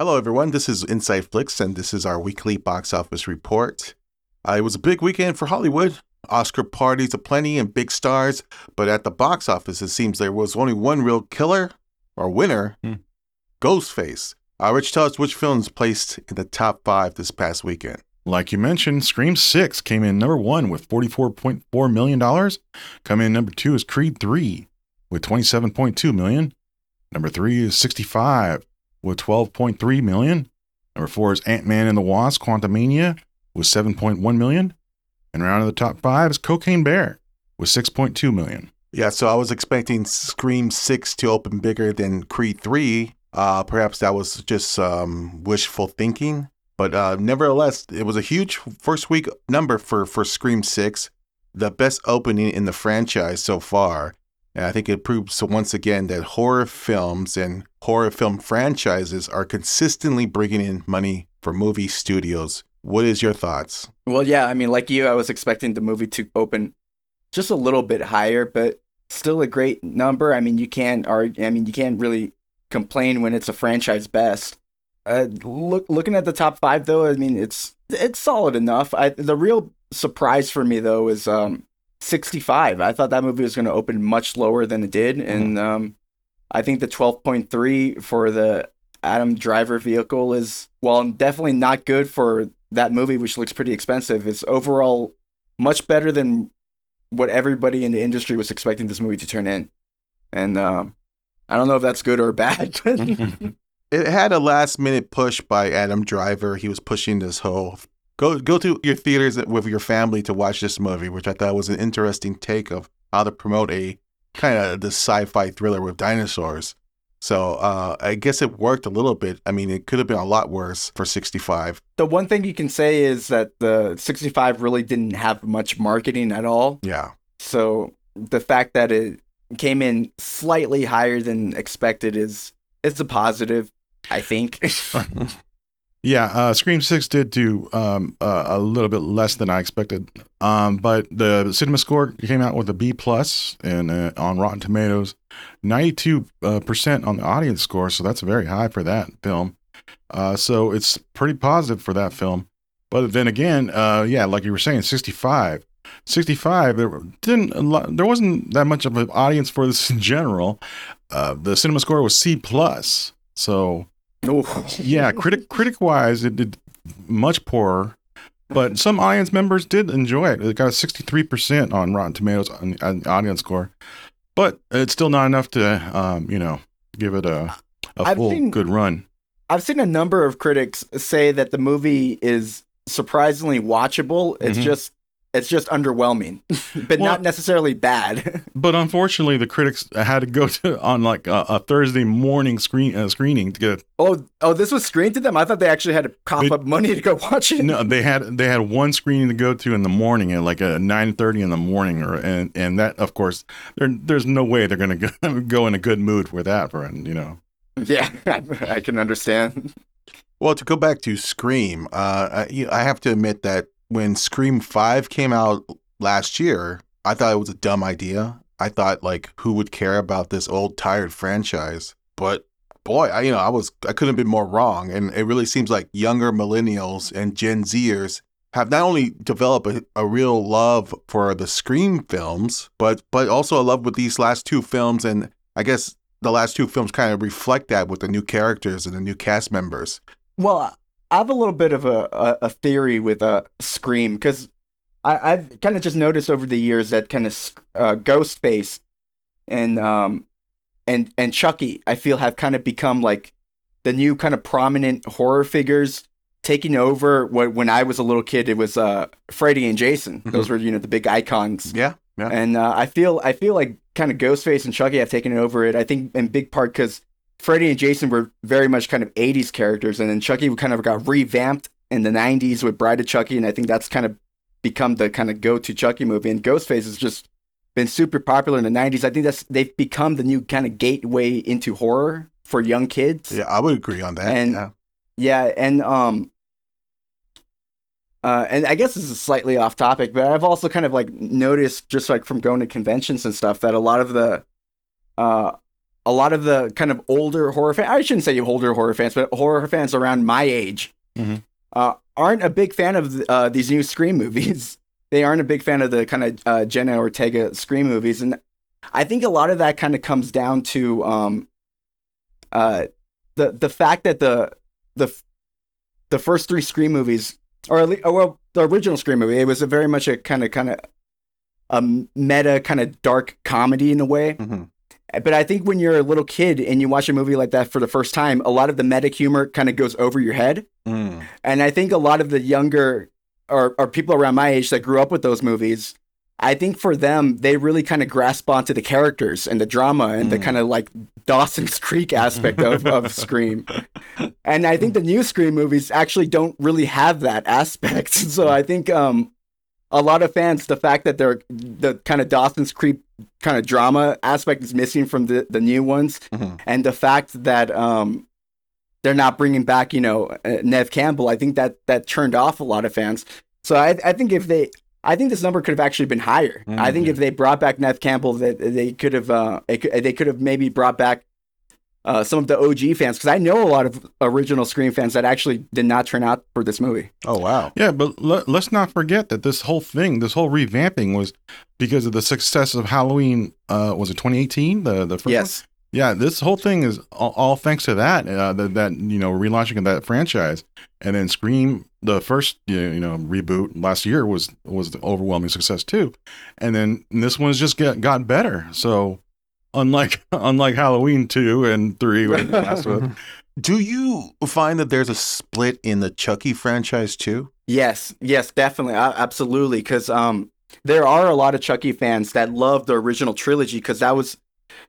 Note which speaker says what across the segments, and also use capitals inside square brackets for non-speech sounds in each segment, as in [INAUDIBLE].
Speaker 1: Hello, everyone. This is Inside Flicks, and this is our weekly box office report. Uh, it was a big weekend for Hollywood. Oscar parties aplenty and big stars, but at the box office, it seems there was only one real killer or winner
Speaker 2: Hmm.
Speaker 1: Ghostface. Uh, Rich, tell us which films placed in the top five this past weekend.
Speaker 2: Like you mentioned, Scream 6 came in number one with $44.4 million. Coming in number two is Creed 3 with 27.2 million. Number three is 65 with $12.3 million. Number four is Ant-Man and the Wasp Quantumania with 7.1 million. And round of the top five is Cocaine Bear with 6.2 million.
Speaker 1: Yeah, so I was expecting Scream 6 to open bigger than Creed 3. Uh, perhaps that was just um, wishful thinking. But uh, nevertheless, it was a huge first week number for, for Scream 6, the best opening in the franchise so far. And I think it proves once again that horror films and horror film franchises are consistently bringing in money for movie studios. What is your thoughts?
Speaker 3: Well, yeah, I mean, like you, I was expecting the movie to open just a little bit higher, but still a great number. I mean, you can't argue, I mean, you can't really complain when it's a franchise best. Uh, look, looking at the top five though, I mean, it's it's solid enough. I the real surprise for me though is um 65. I thought that movie was going to open much lower than it did, and um, I think the 12.3 for the Adam Driver vehicle is well, definitely not good for that movie, which looks pretty expensive. It's overall much better than what everybody in the industry was expecting this movie to turn in, and um, I don't know if that's good or bad. [LAUGHS]
Speaker 1: It had a last minute push by Adam Driver. He was pushing this whole go go to your theaters with your family to watch this movie, which I thought was an interesting take of how to promote a kind of the sci-fi thriller with dinosaurs. So uh, I guess it worked a little bit. I mean, it could have been a lot worse for 65.
Speaker 3: the one thing you can say is that the 65 really didn't have much marketing at all.
Speaker 1: Yeah.
Speaker 3: So the fact that it came in slightly higher than expected is is a positive, I think. [LAUGHS] [LAUGHS]
Speaker 2: Yeah, uh, Scream Six did do um, uh, a little bit less than I expected, um, but the cinema score came out with a B plus and uh, on Rotten Tomatoes, ninety two percent on the audience score, so that's very high for that film. Uh, so it's pretty positive for that film. But then again, uh, yeah, like you were saying, 65. 65 there didn't there wasn't that much of an audience for this in general uh, the cinema score was c plus so
Speaker 3: Ooh.
Speaker 2: yeah, critic critic wise, it did much poorer, but some audience members did enjoy it. It got a sixty three percent on Rotten Tomatoes on, on the audience score, but it's still not enough to um, you know give it a a
Speaker 3: I've
Speaker 2: full
Speaker 3: seen-
Speaker 2: good run.
Speaker 3: I've seen a number of critics say that the movie is surprisingly watchable. It's
Speaker 2: Mhm.
Speaker 3: just it's just underwhelming, [LAUGHS] but
Speaker 2: Well-
Speaker 3: not necessarily bad. [LAUGHS]
Speaker 2: But unfortunately, the critics had to go to on like a, a Thursday morning screen uh, screening to get.
Speaker 3: oh, oh, this was screened to them. I thought they actually had to cough
Speaker 2: They-
Speaker 3: up money to go watch it.
Speaker 2: No, they had they had one screening to go to in the morning at like a nine thirty in the morning, or and and that of course there there's no way they're gonna [LAUGHS] go, go in a good mood for that, for you know.
Speaker 3: Yeah, I can understand.
Speaker 1: Well, to go back to Scream, uh, I, I have to admit that when Scream 5 came out last year, I thought it was a dumb idea. I thought, like, who would care about this old, tired franchise? But boy, I, you know, I was, I couldn't have been more wrong. And it really seems like younger millennials and Gen Zers have not only developed a, a real love for the Scream films, but but also a love with these last two films. And I guess the last two films kind of reflect that with the new characters and the new cast members.
Speaker 3: Well, I have a little bit of a, a, a theory with uh, Scream because I've kind of just noticed over the years that kind of uh, Ghostface and um and and Chucky I feel have kind of become like the new kind of prominent horror figures taking over. What when I was a little kid, it was uh Freddy and Jason. Those were you know the big icons.
Speaker 1: Yeah, yeah.
Speaker 3: And uh, I feel I feel like kind of Ghostface and Chucky have taken over it. I think in big part because Freddy and Jason were very much kind of 80s characters, and then Chucky kind of got revamped in the 90s with Bride of Chucky, and I think that's kind of become the kind of go-to Chucky movie. And Ghostface has just been super popular in the 90s. I think that's they've become the new kind of gateway into horror for young kids.
Speaker 1: Yeah, I would agree on that.
Speaker 3: And-
Speaker 1: yeah.
Speaker 3: Yeah, and um uh and I guess this is slightly off topic, but I've also kind of like noticed just like from going to conventions and stuff that a lot of the uh a lot of the kind of older horror fans, I shouldn't say older horror fans, but horror fans around my age,
Speaker 2: Mhm.
Speaker 3: uh, aren't a big fan of uh, these new Scream movies. [LAUGHS] they aren't a big fan of the kind of uh, Jenna Ortega Scream movies. And I think a lot of that kind of comes down to um, uh, the the fact that the the the first three Scream movies, or at least, well, the original Scream movie, it was a very much a kind of kind of a meta kind of dark comedy in a way.
Speaker 1: hmm
Speaker 3: But I think when you're a little kid and you watch a movie like that for the first time, a lot of the meta humor kind of goes over your head.
Speaker 1: Mm.
Speaker 3: And I think a lot of the younger or, or people around my age that grew up with those movies, I think for them, they really kind of grasp onto the characters and the drama and the
Speaker 1: Mm.
Speaker 3: kind of like Dawson's Creek aspect of, of [LAUGHS] Scream. And I think the new Scream movies actually don't really have that aspect. [LAUGHS] So I think um, a lot of fans, the fact that they're the kind of Dawson's Creek kind of drama aspect is missing from the, the new ones,
Speaker 1: Mhm.
Speaker 3: and the fact that um, they're not bringing back, you know, uh, Nev Campbell, I think that that turned off a lot of fans. So I, I think if they, I think this number could have actually been higher. I think
Speaker 1: Mhm.
Speaker 3: if they brought back Nev Campbell, that they could have, uh, they they could have maybe brought back uh, some of the OG fans because I know a lot of original Scream fans that actually did not turn out for this movie.
Speaker 1: Oh wow.
Speaker 2: Yeah, but let, let's not forget that this whole thing, this whole revamping was because of the success of Halloween. Uh, was it 2018? The the first one?
Speaker 3: Yes.
Speaker 2: Yeah, this whole thing is all, all thanks to that, uh, that that you know relaunching of that franchise, and then Scream, the first you know, you know reboot last year was was the overwhelming success too, and then this one's just get got better. So unlike [LAUGHS] unlike Halloween two and three, when the last one,
Speaker 1: Do you find that there's a split in the Chucky franchise too?
Speaker 3: Yes, yes, definitely, uh, absolutely. Because um, there are a lot of Chucky fans that love the original trilogy because that was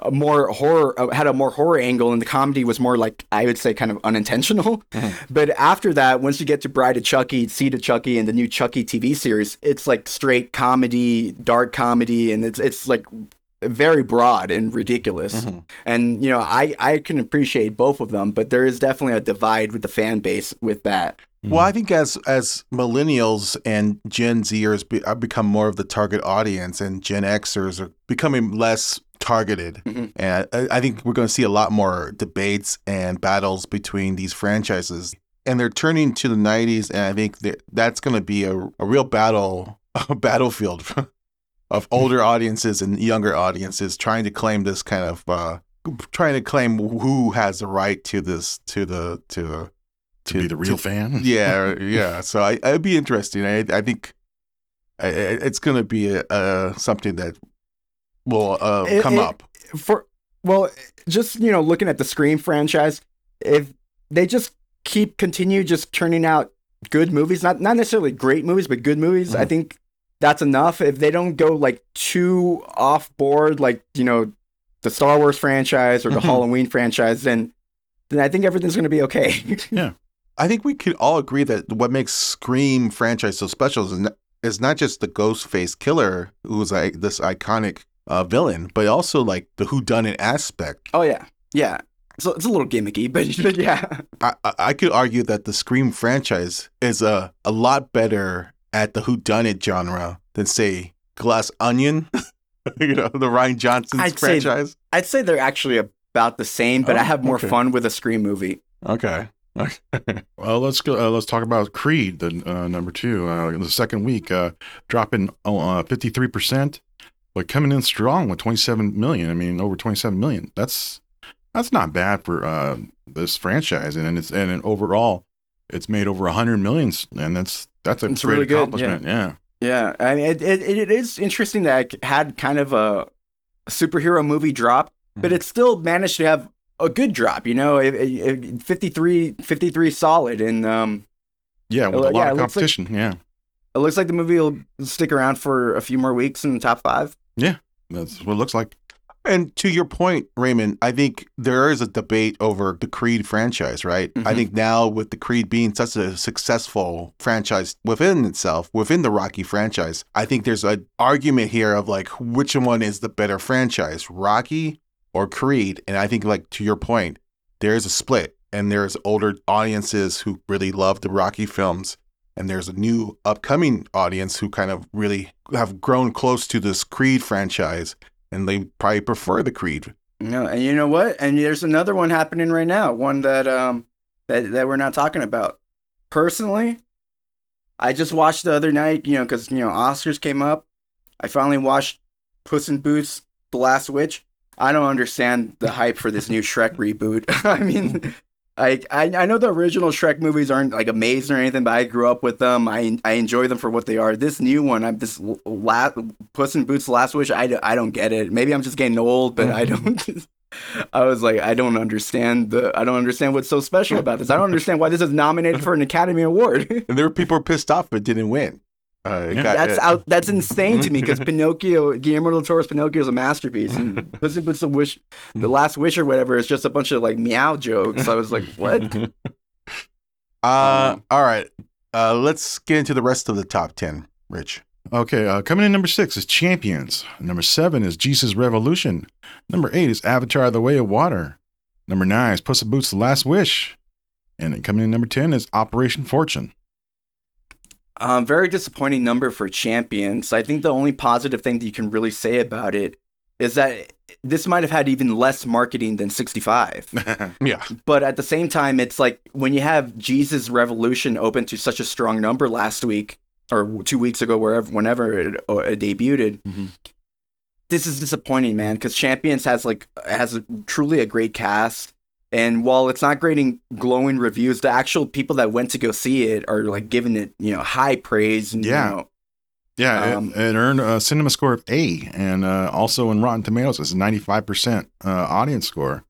Speaker 3: a more horror, uh, had a more horror angle, and the comedy was more like I would say kind of unintentional.
Speaker 1: Mhm. [LAUGHS]
Speaker 3: But after that, once you get to Bride of Chucky, Seed of Chucky, and the new Chucky TV series, it's like straight comedy, dark comedy, and it's it's like very broad and ridiculous.
Speaker 1: Mhm.
Speaker 3: And you know, I I can appreciate both of them, but there is definitely a divide with the fan base with that.
Speaker 1: Well, I think as as millennials and Gen Zers be, uh, become more of the target audience, and Gen Xers are becoming less targeted,
Speaker 3: Mhm.
Speaker 1: and I, I think we're going to see a lot more debates and battles between these franchises. And they're turning to the '90s, and I think that that's going to be a, a real battle, [LAUGHS] a battlefield of older audiences and younger audiences trying to claim this kind of, uh, trying to claim who has the right to this, to the, to the
Speaker 2: to be the real fan. [LAUGHS]
Speaker 1: yeah, yeah. So I, it'd be interesting. I, I think I, I- it's going to be a, uh, something that will uh,
Speaker 3: It-
Speaker 1: come
Speaker 3: it-
Speaker 1: up.
Speaker 3: for well just you know looking at the scream franchise if they just keep continue just turning out good movies not not necessarily great movies but good movies i
Speaker 1: Mhm.
Speaker 3: think that's enough. If they don't go like too off board like you know the star wars franchise or the
Speaker 1: Mhm.
Speaker 3: halloween franchise then then i think everything's going to be okay. [LAUGHS]
Speaker 1: Yeah, I think we could all agree that what makes Scream franchise so special is not, is not just the ghost face killer, who's like this iconic uh, villain, but also like the whodunit aspect.
Speaker 3: oh yeah. Yeah. So it's a little gimmicky [LAUGHS] but, but yeah.
Speaker 1: I, I- I could argue that the Scream franchise is a, a lot better at the whodunit genre than say Glass Onion, [LAUGHS] you know, the Rian Johnson
Speaker 3: I'd say-
Speaker 1: franchise.
Speaker 3: i'd say they're actually about the same but
Speaker 1: Oh,
Speaker 3: i have more
Speaker 1: okay.
Speaker 3: fun with a scream movie
Speaker 1: Okay. [LAUGHS]
Speaker 2: Well, let's go. Uh, let's talk about Creed, the uh, number two, uh, the second week, uh, dropping fifty three percent, but coming in strong with twenty seven million. I mean, over twenty seven million. That's that's not bad for uh, this franchise, and it's and overall, it's made over hundred millions, and that's that's a
Speaker 3: It's
Speaker 2: great
Speaker 3: really good,
Speaker 2: accomplishment. Yeah.
Speaker 3: Yeah, I mean, it, it, it is interesting that it had kind of a superhero movie drop, but
Speaker 1: Mhm.
Speaker 3: it still managed to have a good drop. You know, it, it, it- 53, 53 solid, and um,
Speaker 2: yeah, with a lot
Speaker 3: yeah,
Speaker 2: of
Speaker 3: it looks like-
Speaker 2: competition. yeah,
Speaker 3: it looks like the movie will stick around for a few more weeks in the top five. Yeah.
Speaker 2: that's what it looks like.
Speaker 1: And to your point, Raymond, I think there is a debate over the Creed franchise, right? I
Speaker 3: Mhm.
Speaker 1: think now with the Creed being such a successful franchise within itself, within the Rocky franchise, I think there's an argument here of like which one is the better franchise, Rocky or Creed? And I think like to your point, there's a split and there's older audiences who really love the Rocky films and there's a new upcoming audience who kind of really have grown close to this Creed franchise and they probably prefer the Creed
Speaker 3: No, and you know what? And there's another one happening right now. One that um that that we're not talking about. Personally, I just watched the other night. You know, because you know Oscars came up. I finally watched Puss in Boots: The Last Wish. I don't understand the hype for this new Shrek reboot. [LAUGHS] I mean, I, I I know the original Shrek movies aren't like amazing or anything, but I grew up with them. I I enjoy them for what they are. This new one, I'm this la- Puss in Boots: Last Wish. I, I don't get it. Maybe I'm just getting old, but I mm. don't. [LAUGHS] I was like, I don't understand the. I don't understand what's so special about this. I don't understand why this is nominated for an Academy Award. [LAUGHS]
Speaker 1: And there were people pissed off but didn't win. Uh,
Speaker 2: Yeah.
Speaker 1: got-
Speaker 3: That's
Speaker 1: uh,
Speaker 3: out. That's insane to me because [LAUGHS] Pinocchio, Guillermo del Toro's Pinocchio is a masterpiece, and Puss in Boots: The Wish, The Last Wish, or whatever is just a bunch of like meow jokes. I was like, what? [LAUGHS]
Speaker 1: Uh, all right. Uh, let's get into the rest of the top 10, Rich.
Speaker 2: Okay, uh, coming in number six is Champions. Number seven is Jesus Revolution. Number eight is Avatar: The Way of Water. Number nine is Puss in Boots: The Last Wish. And then coming in number ten is Operation Fortune.
Speaker 3: Um, very disappointing number for champions. I think the only positive thing that you can really say about it is that this might have had even less marketing than 65. [LAUGHS]
Speaker 1: Yeah.
Speaker 3: but at the same time, it's like when you have Jesus Revolution open to such a strong number last week or two weeks ago, wherever, whenever it, uh, it debuted.
Speaker 2: Mhm.
Speaker 3: This is disappointing, man, because Champions has like has a, truly a great cast. And while it's not getting glowing reviews, the actual people that went to go see it are like giving it, you know, high praise. And,
Speaker 2: Yeah.
Speaker 3: You know,
Speaker 2: Yeah, it-
Speaker 3: Um,
Speaker 2: it, earned a cinema score of A, and uh, also in Rotten Tomatoes, it's a 95% uh, audience score.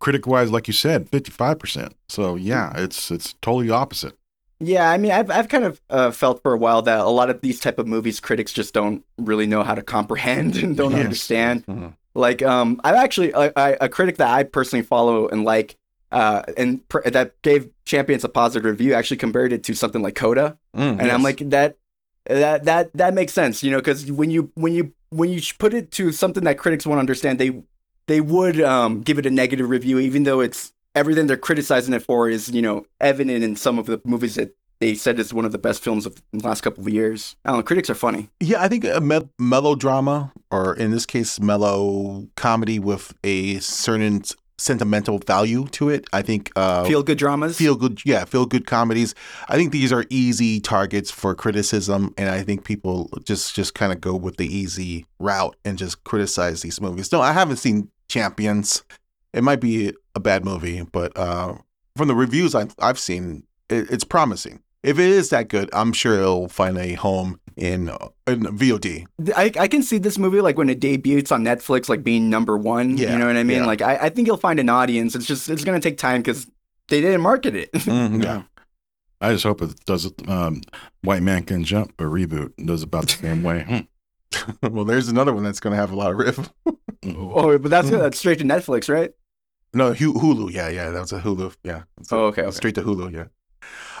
Speaker 2: Critic wise, like you said, 55%. So yeah, it's it's totally opposite.
Speaker 3: Yeah, I mean, I've I've kind of uh, felt for a while that a lot of these type of movies critics just don't really know how to comprehend [LAUGHS] and don't
Speaker 2: Yes.
Speaker 3: understand.
Speaker 1: Mhm.
Speaker 3: Like, um, I've actually a, a a critic that I personally follow and like, uh, and pr- that gave Champions a positive review. Actually, compared it to something like Coda,
Speaker 1: Mm,
Speaker 3: and I'm like that, that that that makes sense, you know, because when you when you when you put it to something that critics won't understand, they they would um give it a negative review, even though it's everything they're criticizing it for is you know evident in some of the movies that they said it's one of the best films of the last couple of years. I don't know, critics are funny.
Speaker 1: Yeah, I think a me- melodrama, or in this case, mellow comedy with a certain sentimental value to it. I think uh,
Speaker 3: Feel good dramas.
Speaker 1: feel good, yeah, feel good comedies. I think these are easy targets for criticism, and I think people just just kind of go with the easy route and just criticize these movies. No, I haven't seen Champions. It might be a bad movie, but uh, from the reviews I've I've seen, it, it's promising. If it is that good, I'm sure it'll find a home in uh, in VOD.
Speaker 3: I, I can see this movie like when it debuts on Netflix, like being number one.
Speaker 1: Yeah,
Speaker 3: you know what I mean?
Speaker 1: yeah.
Speaker 3: Like I, I think you'll find an audience. It's just it's gonna take time because they didn't market it. [LAUGHS]
Speaker 1: Mhm, yeah.
Speaker 2: I just hope it does um, White Man Can Jump, a reboot, does about the same way. Hmm. [LAUGHS]
Speaker 1: well, there's another one that's going to have a lot of riff.
Speaker 3: oh, but that's that's straight to Netflix, right?
Speaker 1: No, Hulu. Yeah, yeah, that was a Hulu. Yeah. It's
Speaker 3: Oh, okay, okay.
Speaker 1: Straight to Hulu. Yeah.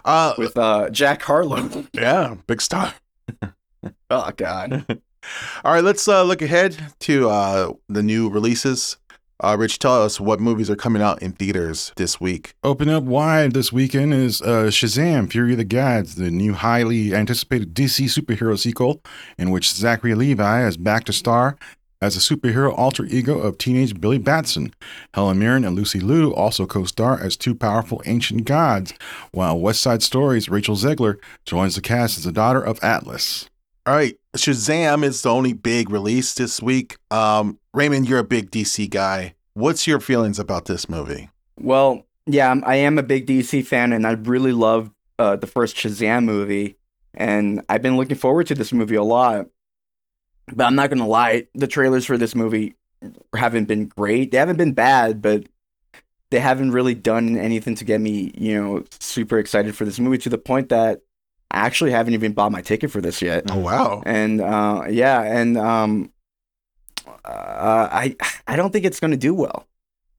Speaker 1: Uh,
Speaker 3: With uh, Jack Harlow. [LAUGHS]
Speaker 1: yeah, big star. [LAUGHS]
Speaker 3: oh God. [LAUGHS]
Speaker 1: All right, let's uh, look ahead to uh, the new releases. Uh, Rich, tell us what movies are coming out in theaters this week.
Speaker 2: Open up wide this weekend is uh, Shazam: Fury of the Gods, the new highly anticipated DC superhero sequel, in which Zachary Levi is back to star as a superhero alter ego of teenage Billy Batson. Helen Mirren and Lucy Liu also co-star as two powerful ancient gods, while West Side Story's Rachel Zegler joins the cast as the daughter of Atlas.
Speaker 1: All right, Shazam is the only big release this week. Um, Raymond, you're a big DC guy. What's your feelings about this movie?
Speaker 3: Well, yeah, I'm, I am a big DC fan, and I really loved uh, the first Shazam movie, and I've been looking forward to this movie a lot. But I'm not gonna lie, the trailers for this movie haven't been great. They haven't been bad, but they haven't really done anything to get me, you know, super excited for this movie to the point that I actually haven't even bought my ticket for this yet
Speaker 1: Oh wow!
Speaker 3: and uh, yeah, and um, uh, I I don't think it's going to do well.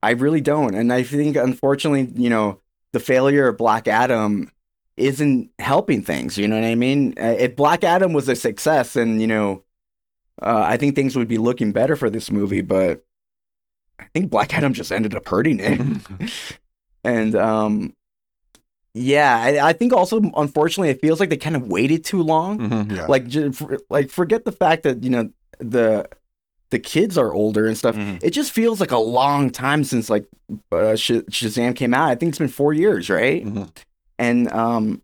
Speaker 3: I really don't, and I think unfortunately, you know, the failure of Black Adam isn't helping things. You know what I mean? Uh, If Black Adam was a success, and you know, uh, I think things would be looking better for this movie. But I think Black Adam just ended up hurting it, [LAUGHS] and um. Yeah, I, I think also unfortunately it feels like they kind of waited too long
Speaker 1: Mhm, yeah.
Speaker 3: like ju- for, like forget the fact that you know the the kids are older and stuff.
Speaker 1: Mhm.
Speaker 3: It just feels like a long time since like uh, Sh- Shazam came out. I think it's been four years, right?
Speaker 1: Mhm.
Speaker 3: And um,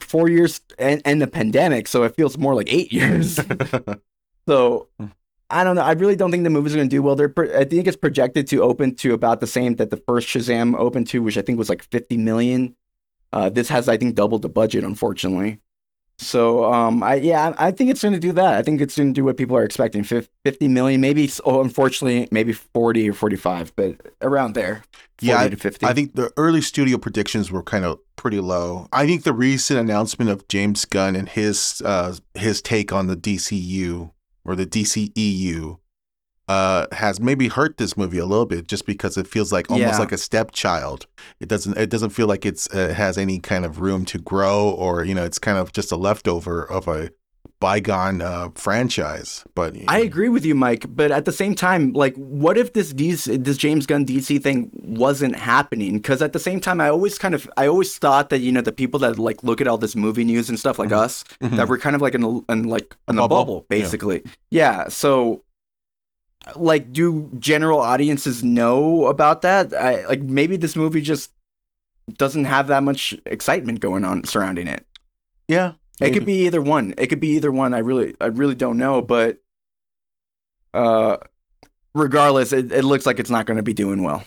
Speaker 3: four years and, and the pandemic, so it feels more like eight years. [LAUGHS] so
Speaker 1: Hmm.
Speaker 3: I don't know. I really don't think the movie's going to do well. They're pro- I think it's projected to open to about the same that the first Shazam opened to, which I think was like 50 million. Uh, this has, I think, doubled the budget, unfortunately. So, um, I yeah, I I think it's going to do that. I think it's going to do what people are expecting, 50 million, maybe. Oh, unfortunately, maybe 40 or 45, but around there, 40
Speaker 1: Yeah,
Speaker 3: to 50.
Speaker 1: I think the early studio predictions were kind of pretty low. I think the recent announcement of James Gunn and his uh, his take on the DCU or the DCEU uh, has maybe hurt this movie a little bit, just because it feels like almost
Speaker 3: Yeah.
Speaker 1: like a stepchild. It doesn't it doesn't feel like it's uh, has any kind of room to grow, or you know, it's kind of just a leftover of a bygone uh, franchise. But
Speaker 3: I agree with you, Mike. But at the same time, like, what if this DC, this James Gunn DC thing wasn't happening? Because at the same time, I always kind of, I always thought that you know the people that like look at all this movie news and stuff like us,
Speaker 1: Mhm.
Speaker 3: that we're kind of like in, a, in like in a
Speaker 1: bubble?
Speaker 3: bubble, basically. Yeah. So, like, do general audiences know about that? I like maybe this movie just doesn't have that much excitement going on surrounding it.
Speaker 1: yeah,
Speaker 3: It could be either one. It could be either one. I really, I really don't know. But, uh, regardless, it, it looks like it's not going to be doing well.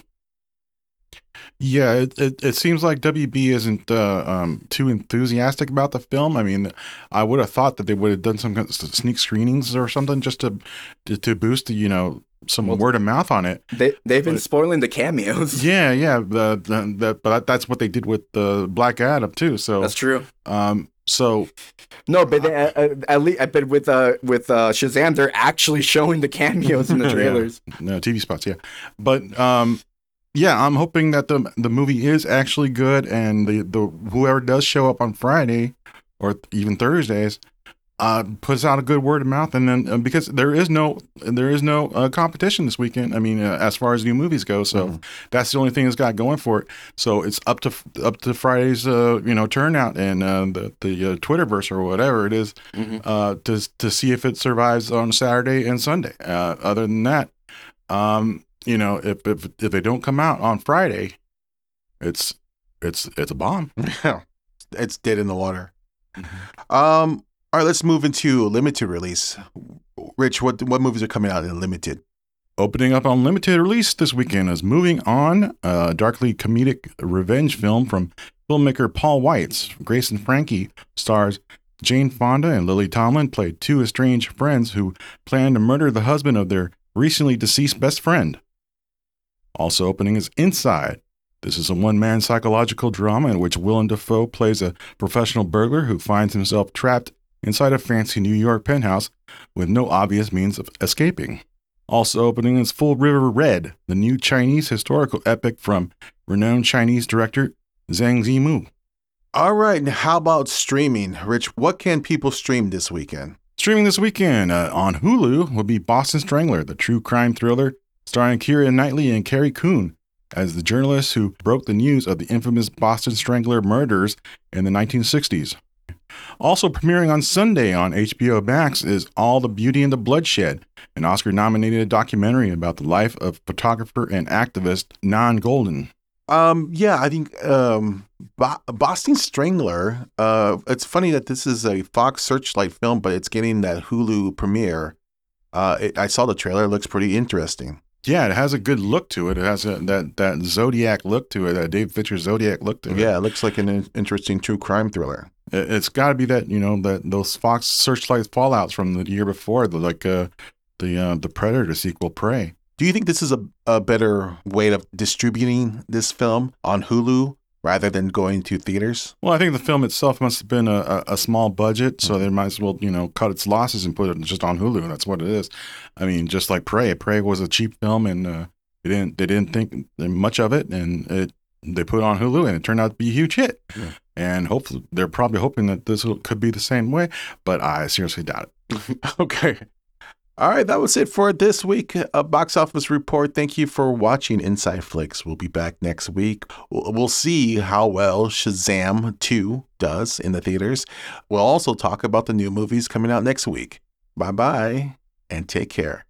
Speaker 2: Yeah, it, it, it seems like WB isn't uh, um, too enthusiastic about the film. I mean, I would have thought that they would have done some kind of sneak screenings or something just to to, to boost, the, you know, some
Speaker 3: Well-
Speaker 2: word of mouth on it.
Speaker 3: They they've been
Speaker 2: But-
Speaker 3: spoiling the cameos. [LAUGHS]
Speaker 2: Yeah, yeah, the, the, the, but that's what they did with the Black Adam too. So,
Speaker 3: That's true.
Speaker 2: um, so
Speaker 3: No, but they, uh, uh, at least, but with uh with uh Shazam, they're actually showing the cameos in the [LAUGHS]
Speaker 2: Yeah.
Speaker 3: trailers.
Speaker 2: no TV spots, yeah. But um, yeah, I'm hoping that the the movie is actually good, and the the whoever does show up on Friday or even Thursdays, uh, puts out a good word of mouth, and then uh, because there is no there is no uh, competition this weekend. I mean, uh, as far as new movies go, so
Speaker 1: Mhm.
Speaker 2: that's the only thing that's got going for it. So it's up to up to Friday's uh, you know turnout and uh, the the Twitterverse or whatever it is
Speaker 3: Mhm.
Speaker 2: uh, to to see if it survives on Saturday and Sunday. Uh, other than that, um, you know, if, if if they don't come out on Friday, it's it's it's a bomb. [LAUGHS]
Speaker 1: it's dead in the water. Um. All right, let's move into limited release. Rich, what what movies are coming out in limited?
Speaker 2: Opening up on limited release this weekend is Moving On, a darkly comedic revenge film from filmmaker Paul Weitz. Grace and Frankie stars Jane Fonda and Lily Tomlin play two estranged friends who plan to murder the husband of their recently deceased best friend. Also opening is Inside. This is a one-man psychological drama in which Willem Dafoe plays a professional burglar who finds himself trapped inside a fancy New York penthouse with no obvious means of escaping. Also opening is Full River Red, the new Chinese historical epic from renowned Chinese director Zhang Yimou.
Speaker 1: All right, how about streaming? Rich, what can people stream this weekend?
Speaker 2: Streaming this weekend uh, on Hulu will be Boston Strangler, the true crime thriller starring Keira Knightley and Carrie Coon as the journalists who broke the news of the infamous Boston Strangler murders in the 1960s. Also premiering on Sunday on HBO Max is All the Beauty and the Bloodshed, an Oscar nominated documentary about the life of photographer and activist Nan Goldin.
Speaker 1: Um, yeah, I think um, Bo- Boston Strangler. Uh, it's funny that this is a Fox Searchlight film, but it's getting that Hulu premiere. Uh, it, I saw the trailer; it looks pretty interesting.
Speaker 2: Yeah, it has a good look to it. It has a, that that Zodiac look to it, that Dave Fincher Zodiac look to it.
Speaker 1: Yeah, it looks like an interesting true crime thriller.
Speaker 2: It- It's got to be that you know that those Fox Searchlight fallouts from the year before, the like uh, the uh, the Predator sequel, Prey.
Speaker 1: Do you think this is a, a better way of distributing this film on Hulu rather than going to theaters?
Speaker 2: Well, I think the film itself must have been a, a, a small budget, so they might as well you know cut its losses and put it just on Hulu. That's what it is. I mean, just like Prey, Prey was a cheap film, and uh, they didn't they didn't think much of it, and it they put it on Hulu, and it turned out to be a huge hit.
Speaker 1: Yeah.
Speaker 2: And hopefully, they're probably hoping that this could be the same way, but I seriously doubt it. [LAUGHS]
Speaker 1: Okay. All right, that was it for this week. A box office report. Thank you for watching Inside Flicks. We'll be back next week. We'll see how well Shazam 2 does in the theaters. We'll also talk about the new movies coming out next week. Bye bye and take care.